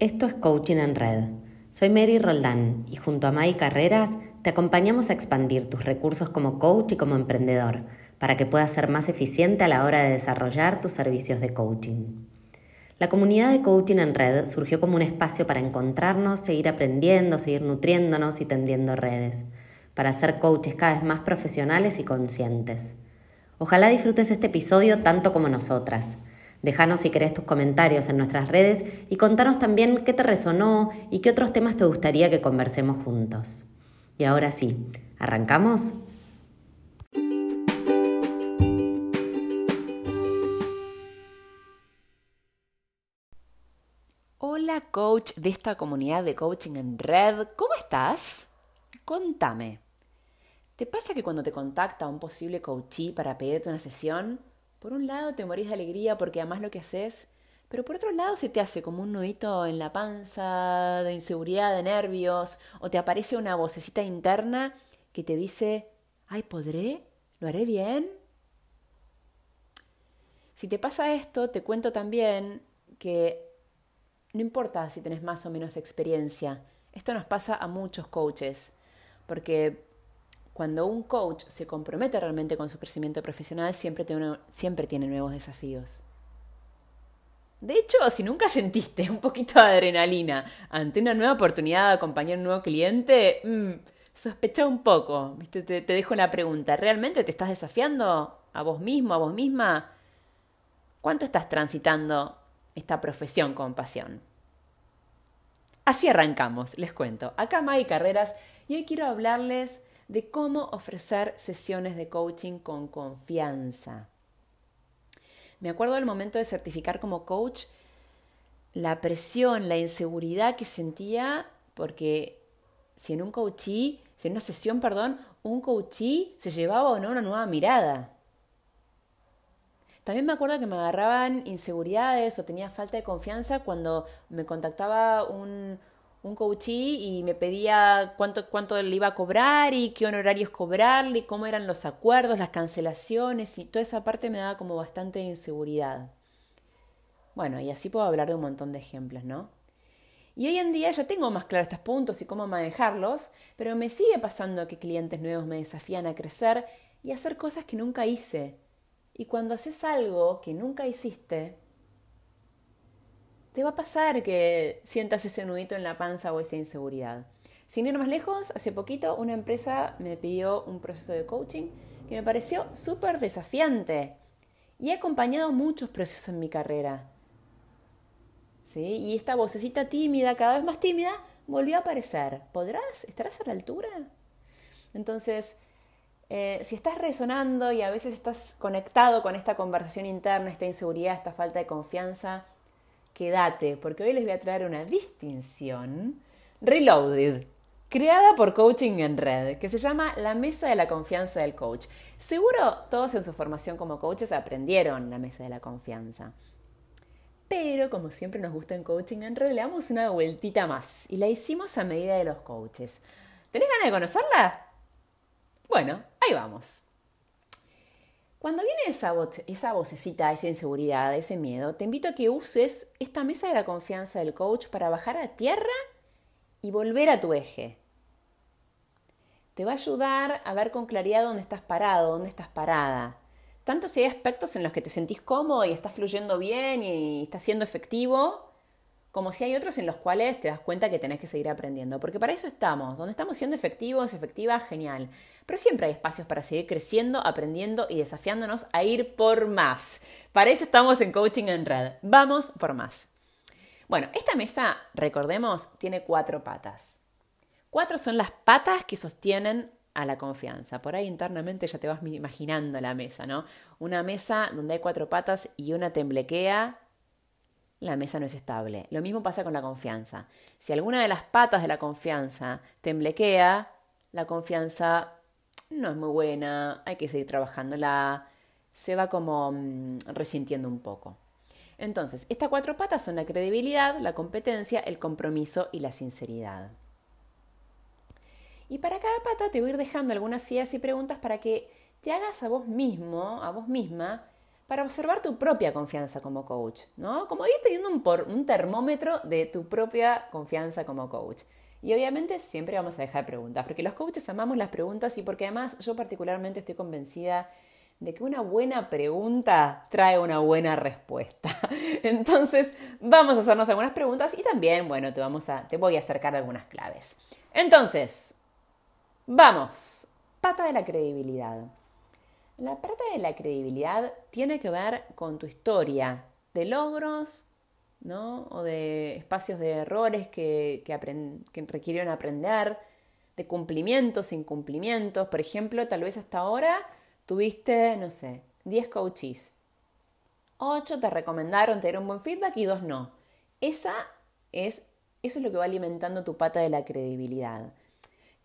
Esto es Coaching en Red. Soy Mary Roldán y junto a Mai Carreras te acompañamos a expandir tus recursos como coach y como emprendedor para que puedas ser más eficiente a la hora de desarrollar tus servicios de coaching. La comunidad de Coaching en Red surgió como un espacio para encontrarnos, seguir aprendiendo, seguir nutriéndonos y tendiendo redes, para ser coaches cada vez más profesionales y conscientes. Ojalá disfrutes este episodio tanto como nosotras. Déjanos si querés tus comentarios en nuestras redes y contanos también qué te resonó y qué otros temas te gustaría que conversemos juntos. Y ahora sí, ¿arrancamos? Hola coach de esta comunidad de coaching en red, ¿cómo estás? Contame. ¿Te pasa que cuando te contacta un posible coachee para pedirte una sesión, por un lado te morís de alegría porque amas lo que haces, pero por otro lado se te hace como un nudito en la panza, de inseguridad, de nervios, o te aparece una vocecita interna que te dice, ay, ¿podré? ¿Lo haré bien? Si te pasa esto, te cuento también que no importa si tenés más o menos experiencia, esto nos pasa a muchos coaches, porque cuando un coach se compromete realmente con su crecimiento profesional, siempre tiene, siempre tiene nuevos desafíos. De hecho, si nunca sentiste un poquito de adrenalina ante una nueva oportunidad de acompañar a un nuevo cliente, mmm, sospecha un poco. Te, te dejo una pregunta. ¿Realmente te estás desafiando a vos mismo, a vos misma? ¿Cuánto estás transitando esta profesión con pasión? Así arrancamos, les cuento. Acá Maggie Carreras y hoy quiero hablarles de cómo ofrecer sesiones de coaching con confianza. Me acuerdo del momento de certificar como coach, la presión, la inseguridad que sentía porque si en un coachí, si en una sesión, perdón, un coachí se llevaba o no una nueva mirada. También me acuerdo que me agarraban inseguridades o tenía falta de confianza cuando me contactaba un, un coachí y me pedía cuánto, cuánto le iba a cobrar y qué honorarios cobrarle y cómo eran los acuerdos, las cancelaciones y toda esa parte me daba como bastante inseguridad. Bueno, y así puedo hablar de un montón de ejemplos, ¿no? Y hoy en día ya tengo más claro estos puntos y cómo manejarlos, pero me sigue pasando que clientes nuevos me desafían a crecer y a hacer cosas que nunca hice. Y cuando haces algo que nunca hiciste, te va a pasar que sientas ese nudito en la panza o esa inseguridad. Sin ir más lejos, hace poquito una empresa me pidió un proceso de coaching que me pareció súper desafiante y he acompañado muchos procesos en mi carrera. ¿Sí? Y esta vocecita tímida, cada vez más tímida, volvió a aparecer. ¿Podrás? ¿Estarás a la altura? Entonces, eh, si estás resonando y a veces estás conectado con esta conversación interna, esta inseguridad, esta falta de confianza, quédate, porque hoy les voy a traer una distinción Reloaded, creada por Coaching en Red, que se llama la Mesa de la Confianza del Coach. Seguro todos en su formación como coaches aprendieron la Mesa de la Confianza. Pero como siempre nos gusta en Coaching en Red, le damos una vueltita más y la hicimos a medida de los coaches. ¿Tenés ganas de conocerla? Bueno, ahí vamos. Cuando viene esa, esa vocecita, esa inseguridad, ese miedo, te invito a que uses esta mesa de la confianza del coach para bajar a tierra y volver a tu eje. Te va a ayudar a ver con claridad dónde estás parado, dónde estás parada. Tanto si hay aspectos en los que te sentís cómodo y estás fluyendo bien y estás siendo efectivo, como si hay otros en los cuales te das cuenta que tenés que seguir aprendiendo, porque para eso estamos, donde estamos siendo efectivos, efectiva, genial. Pero siempre hay espacios para seguir creciendo, aprendiendo y desafiándonos a ir por más. Para eso estamos en Coaching en Red. Vamos por más. Bueno, esta mesa, recordemos, tiene cuatro patas. Cuatro son las patas que sostienen a la confianza. Por ahí internamente ya te vas imaginando la mesa, ¿no? Una mesa donde hay cuatro patas y una temblequea la mesa no es estable. Lo mismo pasa con la confianza. Si alguna de las patas de la confianza temblequea, la confianza no es muy buena, hay que seguir trabajándola, se va como mm, resintiendo un poco. Entonces, estas cuatro patas son la credibilidad, la competencia, el compromiso y la sinceridad. Y para cada pata te voy a ir dejando algunas ideas y preguntas para que te hagas a vos mismo, a vos misma, para observar tu propia confianza como coach, ¿no? Como ir teniendo un, termómetro de tu propia confianza como coach. Y obviamente siempre vamos a dejar preguntas, porque los coaches amamos las preguntas y porque además yo particularmente estoy convencida de que una buena pregunta trae una buena respuesta. Entonces, vamos a hacernos algunas preguntas y también, bueno, te, te voy a acercar algunas claves. Entonces, vamos. Pata de la credibilidad. La pata de la credibilidad tiene que ver con tu historia de logros, ¿no? O de espacios de errores que, que requirieron aprender, de cumplimientos, incumplimientos. Por ejemplo, tal vez hasta ahora tuviste, no sé, 10 coaches. 8 te recomendaron, te dieron buen feedback y 2 no. Esa es, eso es lo que va alimentando tu pata de la credibilidad.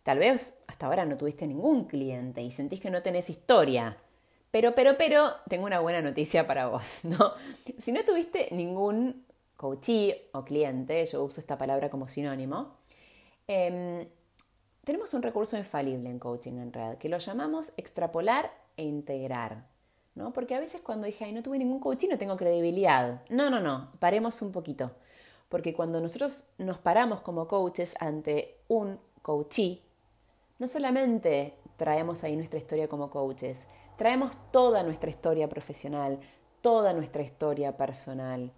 Tal vez hasta ahora no tuviste ningún cliente y sentís que no tenés historia. Pero, pero, pero, tengo una buena noticia para vos, ¿no? Si no tuviste ningún coachee o cliente, yo uso esta palabra como sinónimo, em, tenemos un recurso infalible en coaching en red que lo llamamos extrapolar e integrar. ¿no? Porque a veces cuando dije, ay, no tuve ningún coaching, no tengo credibilidad. No, no, no, paremos un poquito. Porque cuando nosotros nos paramos como coaches ante un coachee, no solamente traemos ahí nuestra historia como coaches, traemos toda nuestra historia profesional, toda nuestra historia personal.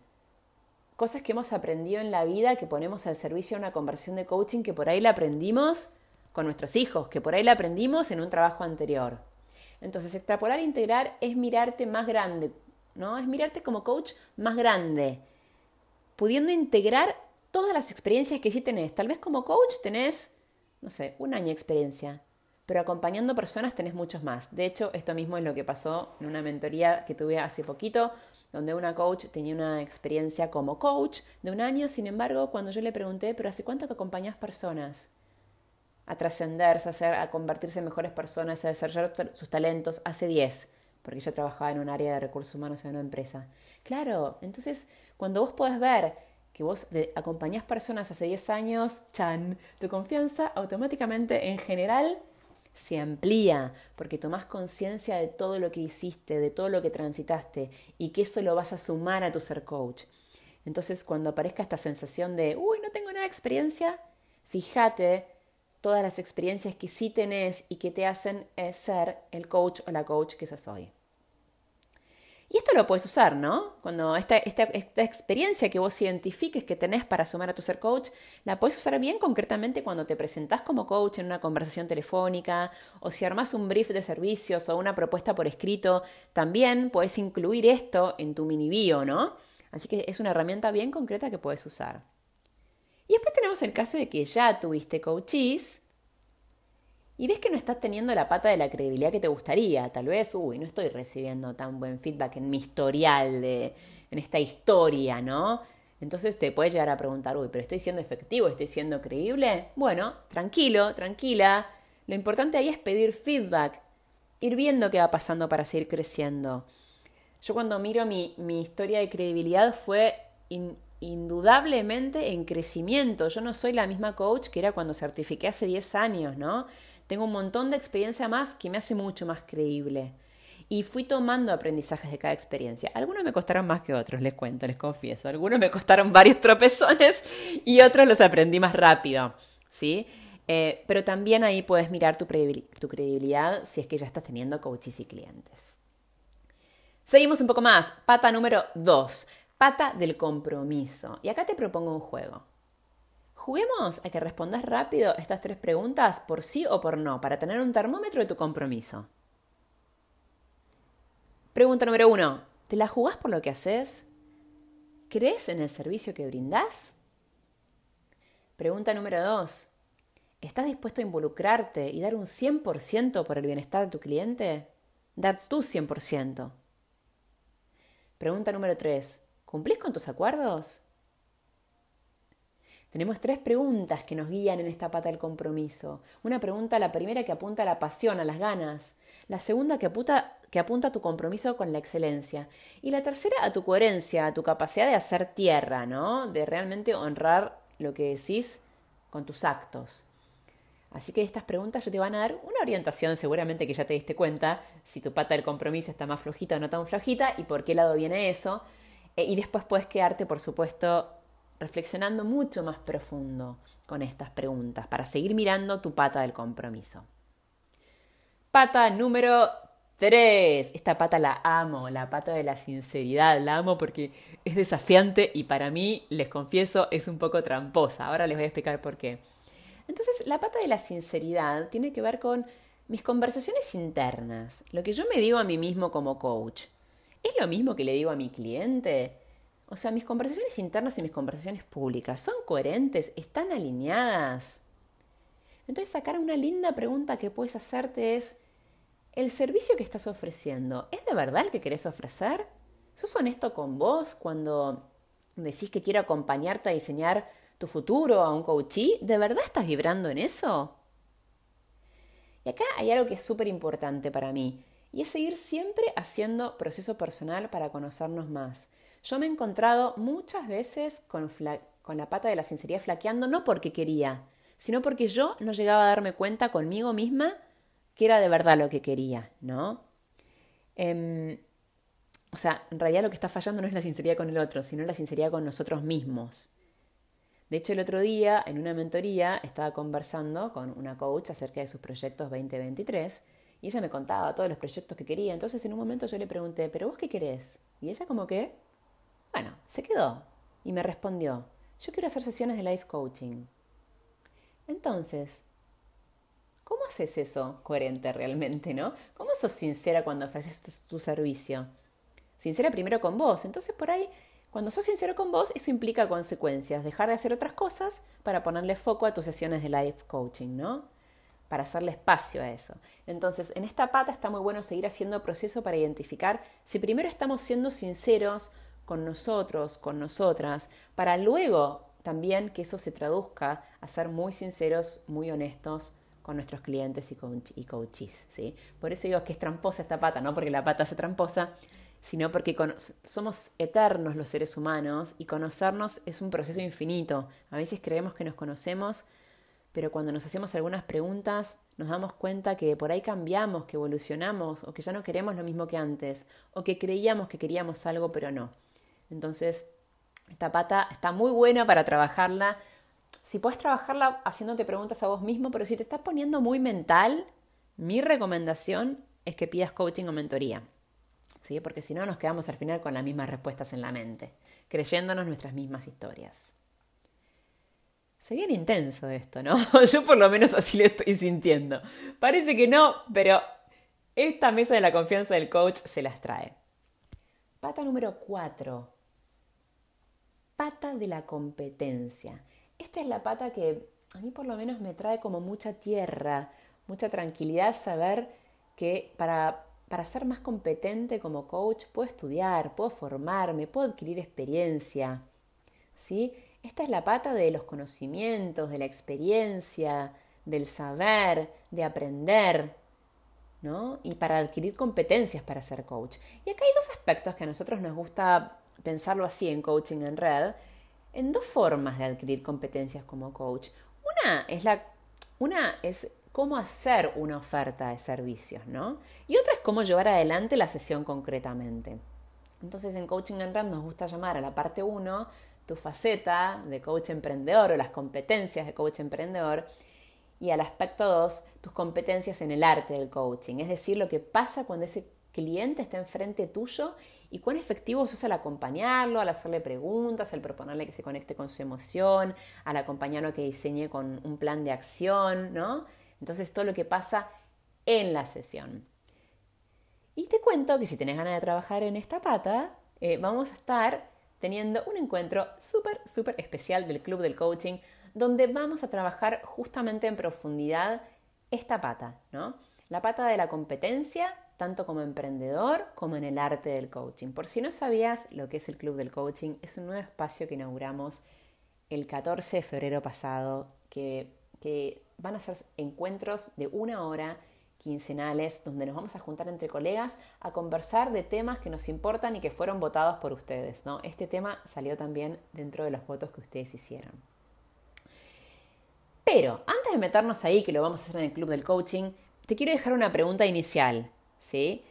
Cosas que hemos aprendido en la vida que ponemos al servicio de una conversión de coaching que por ahí la aprendimos con nuestros hijos, que por ahí la aprendimos en un trabajo anterior. Entonces, extrapolar e integrar es mirarte más grande, ¿no? Es mirarte como coach más grande, pudiendo integrar todas las experiencias que sí tenés. Tal vez como coach tenés, no sé, un año de experiencia, pero acompañando personas tenés muchos más. De hecho, esto mismo es lo que pasó en una mentoría que tuve hace poquito, donde una coach tenía una experiencia como coach de un año, sin embargo, cuando yo le pregunté, pero ¿hace cuánto que acompañas personas? a trascenderse, a, a convertirse en mejores personas, a desarrollar sus talentos hace 10, porque ella trabajaba en un área de recursos humanos en una empresa. Claro, entonces cuando vos podés ver que vos acompañás personas hace 10 años, chan, tu confianza automáticamente en general se amplía porque tomás conciencia de todo lo que hiciste, de todo lo que transitaste y que eso lo vas a sumar a tu ser coach. Entonces, cuando aparezca esta sensación de, uy, no tengo nada de experiencia, fíjate todas las experiencias que sí tenés y que te hacen eh, ser el coach o la coach que sos hoy. Y esto lo puedes usar, ¿no? Cuando esta, esta, esta, experiencia que vos identifiques que tenés para sumar a tu ser coach, la puedes usar bien concretamente cuando te presentás como coach en una conversación telefónica o si armás un brief de servicios o una propuesta por escrito, también puedes incluir esto en tu mini bio, ¿no? Así que es una herramienta bien concreta que puedes usar. Y después tenemos el caso de que ya tuviste coaches y ves que no estás teniendo la pata de la credibilidad que te gustaría. Tal vez, uy, no estoy recibiendo tan buen feedback en mi historial, de, en esta historia, ¿no? Entonces te puedes llegar a preguntar, uy, pero estoy siendo efectivo, estoy siendo creíble. Bueno, tranquilo, tranquila. Lo importante ahí es pedir feedback, ir viendo qué va pasando para seguir creciendo. Yo cuando miro mi, mi historia de credibilidad fue indudablemente en crecimiento. Yo no soy la misma coach que era cuando certifiqué hace 10 años, ¿no? Tengo un montón de experiencia más que me hace mucho más creíble. Y fui tomando aprendizajes de cada experiencia. Algunos me costaron más que otros, les cuento, les confieso. Algunos me costaron varios tropezones y otros los aprendí más rápido, ¿sí? Eh, pero también ahí puedes mirar tu, tu credibilidad si es que ya estás teniendo coaches y clientes. Seguimos un poco más. Pata número 2 Pata del compromiso. Y acá te propongo un juego. Juguemos a que respondas rápido estas tres preguntas por sí o por no, para tener un termómetro de tu compromiso. Pregunta número uno. ¿Te la jugás por lo que haces? ¿Crees en el servicio que brindás? Pregunta número dos. ¿Estás dispuesto a involucrarte y dar un 100% por el bienestar de tu cliente? Dar tu 100%. Pregunta número tres. ¿Cumplís con tus acuerdos? Tenemos tres preguntas que nos guían en esta pata del compromiso. Una pregunta, la primera que apunta a la pasión, a las ganas. La segunda que apunta, que apunta a tu compromiso con la excelencia. Y la tercera a tu coherencia, a tu capacidad de hacer tierra, ¿no? De realmente honrar lo que decís con tus actos. Así que estas preguntas ya te van a dar una orientación, seguramente que ya te diste cuenta, si tu pata del compromiso está más flojita o no tan flojita y por qué lado viene eso. Eh, y después puedes quedarte, por supuesto, reflexionando mucho más profundo con estas preguntas para seguir mirando tu pata del compromiso. Pata número 3. Esta pata la amo, la pata de la sinceridad. La amo porque es desafiante y para mí, les confieso, es un poco tramposa. Ahora les voy a explicar por qué. Entonces, la pata de la sinceridad tiene que ver con mis conversaciones internas, lo que yo me digo a mí mismo como coach. ¿Es lo mismo que le digo a mi cliente? O sea, mis conversaciones internas y mis conversaciones públicas son coherentes, están alineadas. Entonces, sacar una linda pregunta que puedes hacerte es, ¿el servicio que estás ofreciendo es de verdad el que querés ofrecer? ¿Sos honesto con vos cuando decís que quiero acompañarte a diseñar tu futuro a un coachee? ¿De verdad estás vibrando en eso? Y acá hay algo que es súper importante para mí, y es seguir siempre haciendo proceso personal para conocernos más. Yo me he encontrado muchas veces con, la pata de la sinceridad flaqueando, no porque quería, sino porque yo no llegaba a darme cuenta conmigo misma que era de verdad lo que quería, ¿no? Em, o sea, en realidad lo que está fallando no es la sinceridad con el otro, sino la sinceridad con nosotros mismos. De hecho, el otro día, en una mentoría, estaba conversando con una coach acerca de sus proyectos 2023 y ella me contaba todos los proyectos que quería. Entonces, en un momento yo le pregunté, ¿pero vos qué querés? Y ella como que, bueno, se quedó y me respondió, yo quiero hacer sesiones de life coaching. Entonces, ¿cómo haces eso coherente realmente, no? ¿Cómo sos sincera cuando ofreces tu, tu servicio? Sincera primero con vos. Entonces, por ahí cuando sos sincero con vos, eso implica consecuencias, dejar de hacer otras cosas para ponerle foco a tus sesiones de life coaching, ¿no? Para hacerle espacio a eso. Entonces, en esta pata está muy bueno seguir haciendo proceso para identificar si primero estamos siendo sinceros con nosotros, con nosotras, para luego también que eso se traduzca a ser muy sinceros, muy honestos con nuestros clientes y, y coaches, ¿sí? Por eso digo que es tramposa esta pata, no porque la pata sea tramposa, sino porque somos eternos los seres humanos y conocernos es un proceso infinito. A veces creemos que nos conocemos, pero cuando nos hacemos algunas preguntas nos damos cuenta que por ahí cambiamos, que evolucionamos o que ya no queremos lo mismo que antes o que creíamos que queríamos algo pero no. Entonces, esta pata está muy buena para trabajarla. Si puedes trabajarla haciéndote preguntas a vos mismo, pero si te estás poniendo muy mental, mi recomendación es que pidas coaching o mentoría. Porque si no nos quedamos al final con las mismas respuestas en la mente, creyéndonos nuestras mismas historias. Se viene intenso esto, ¿no? Yo por lo menos así lo estoy sintiendo. Parece que no, pero esta mesa de la confianza del coach se las trae. Pata número 4. Pata de la competencia. Esta es la pata que a mí por lo menos me trae como mucha tierra, mucha tranquilidad saber que para para ser más competente como coach puedo estudiar, puedo formarme, puedo adquirir experiencia. ¿Sí? Esta es la pata de los conocimientos, de la experiencia, del saber, de aprender, ¿no? Y para adquirir competencias para ser coach. Y acá hay dos aspectos que a nosotros nos gusta pensarlo así en coaching en red, en dos formas de adquirir competencias como coach. Una es la una es cómo hacer una oferta de servicios, ¿no? Y otra es cómo llevar adelante la sesión concretamente. Entonces en Coaching and Brand nos gusta llamar a la parte 1 tu faceta de coach emprendedor o las competencias de coach emprendedor y al aspecto 2 tus competencias en el arte del coaching, es decir, lo que pasa cuando ese cliente está enfrente tuyo y cuán efectivo sos al acompañarlo, al hacerle preguntas, al proponerle que se conecte con su emoción, al acompañarlo a que diseñe con un plan de acción, ¿no? Entonces todo lo que pasa en la sesión. Y te cuento que si tenés ganas de trabajar en esta pata, eh, vamos a estar teniendo un encuentro súper, súper especial del Club del Coaching, donde vamos a trabajar justamente en profundidad esta pata, ¿no? La pata de la competencia, tanto como emprendedor como en el arte del coaching. Por si no sabías lo que es el Club del Coaching, es un nuevo espacio que inauguramos el 14 de febrero pasado, que, que van a ser encuentros de una hora quincenales donde nos vamos a juntar entre colegas a conversar de temas que nos importan y que fueron votados por ustedes. ¿no? Este tema salió también dentro de los votos que ustedes hicieron. Pero antes de meternos ahí, que lo vamos a hacer en el club del coaching, te quiero dejar una pregunta inicial, ¿sí?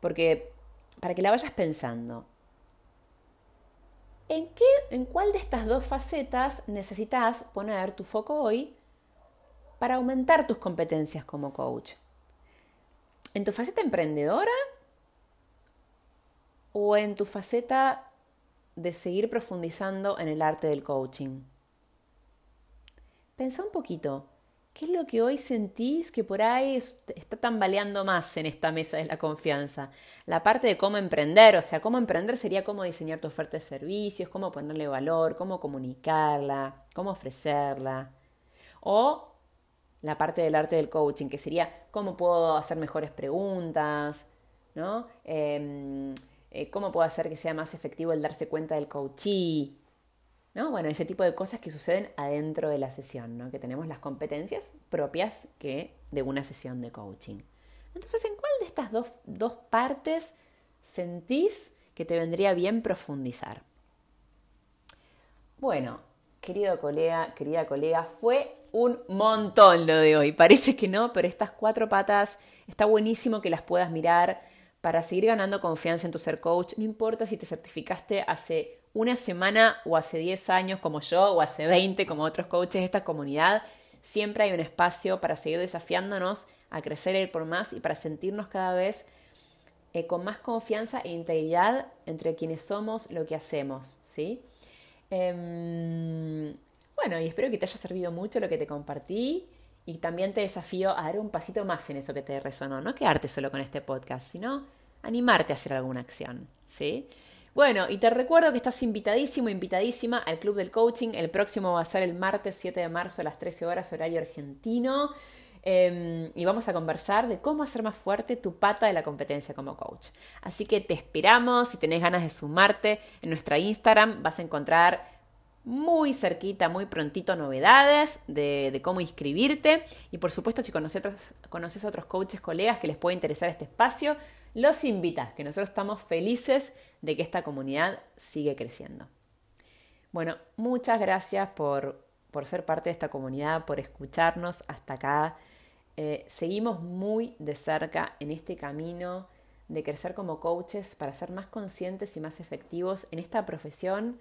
Porque para que la vayas pensando. ¿En, qué, ¿En cuál de estas dos facetas necesitas poner tu foco hoy para aumentar tus competencias como coach? ¿En tu faceta emprendedora o en tu faceta de seguir profundizando en el arte del coaching? Pensá un poquito, ¿qué es lo que hoy sentís que por ahí está tambaleando más en esta mesa de la confianza? La parte de cómo emprender, o sea, cómo emprender sería cómo diseñar tu oferta de servicios, cómo ponerle valor, cómo comunicarla, cómo ofrecerla. O la parte del arte del coaching, que sería cómo puedo hacer mejores preguntas, ¿no? Em, eh, cómo puedo hacer que sea más efectivo el darse cuenta del coachee, ¿no? Bueno, ese tipo de cosas que suceden adentro de la sesión, ¿no? Que tenemos las competencias propias que de una sesión de coaching. Entonces, ¿en cuál de estas dos, dos partes sentís que te vendría bien profundizar? Bueno, querido colega, querida colega, fue un montón lo de hoy. Parece que no, pero estas cuatro patas está buenísimo que las puedas mirar para seguir ganando confianza en tu ser coach. No importa si te certificaste hace una semana o hace 10 años como yo o hace 20 como otros coaches de esta comunidad, siempre hay un espacio para seguir desafiándonos a crecer y ir por más y para sentirnos cada vez eh, con más confianza e integridad entre quienes somos, lo que hacemos, ¿sí? Em, bueno, y espero que te haya servido mucho lo que te compartí y también te desafío a dar un pasito más en eso que te resonó, no quedarte solo con este podcast, sino animarte a hacer alguna acción, ¿sí? Bueno, y te recuerdo que estás invitadísimo, invitadísima al Club del Coaching. El próximo va a ser el martes 7 de marzo a las 13 horas, horario argentino. Em, y vamos a conversar de cómo hacer más fuerte tu pata de la competencia como coach. Así que te esperamos, si tenés ganas de sumarte, en nuestra Instagram vas a encontrar muy cerquita, muy prontito novedades de, cómo inscribirte. Y por supuesto, si conoces, conoces otros coaches, colegas que les puede interesar este espacio, los invitas, que nosotros estamos felices de que esta comunidad sigue creciendo. Bueno, muchas gracias por, ser parte de esta comunidad, por escucharnos hasta acá. Eh, seguimos muy de cerca en este camino de crecer como coaches para ser más conscientes y más efectivos en esta profesión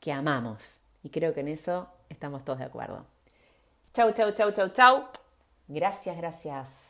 que amamos. Y creo que en eso estamos todos de acuerdo. Chau, chau, chau, chau, chau. Gracias, gracias.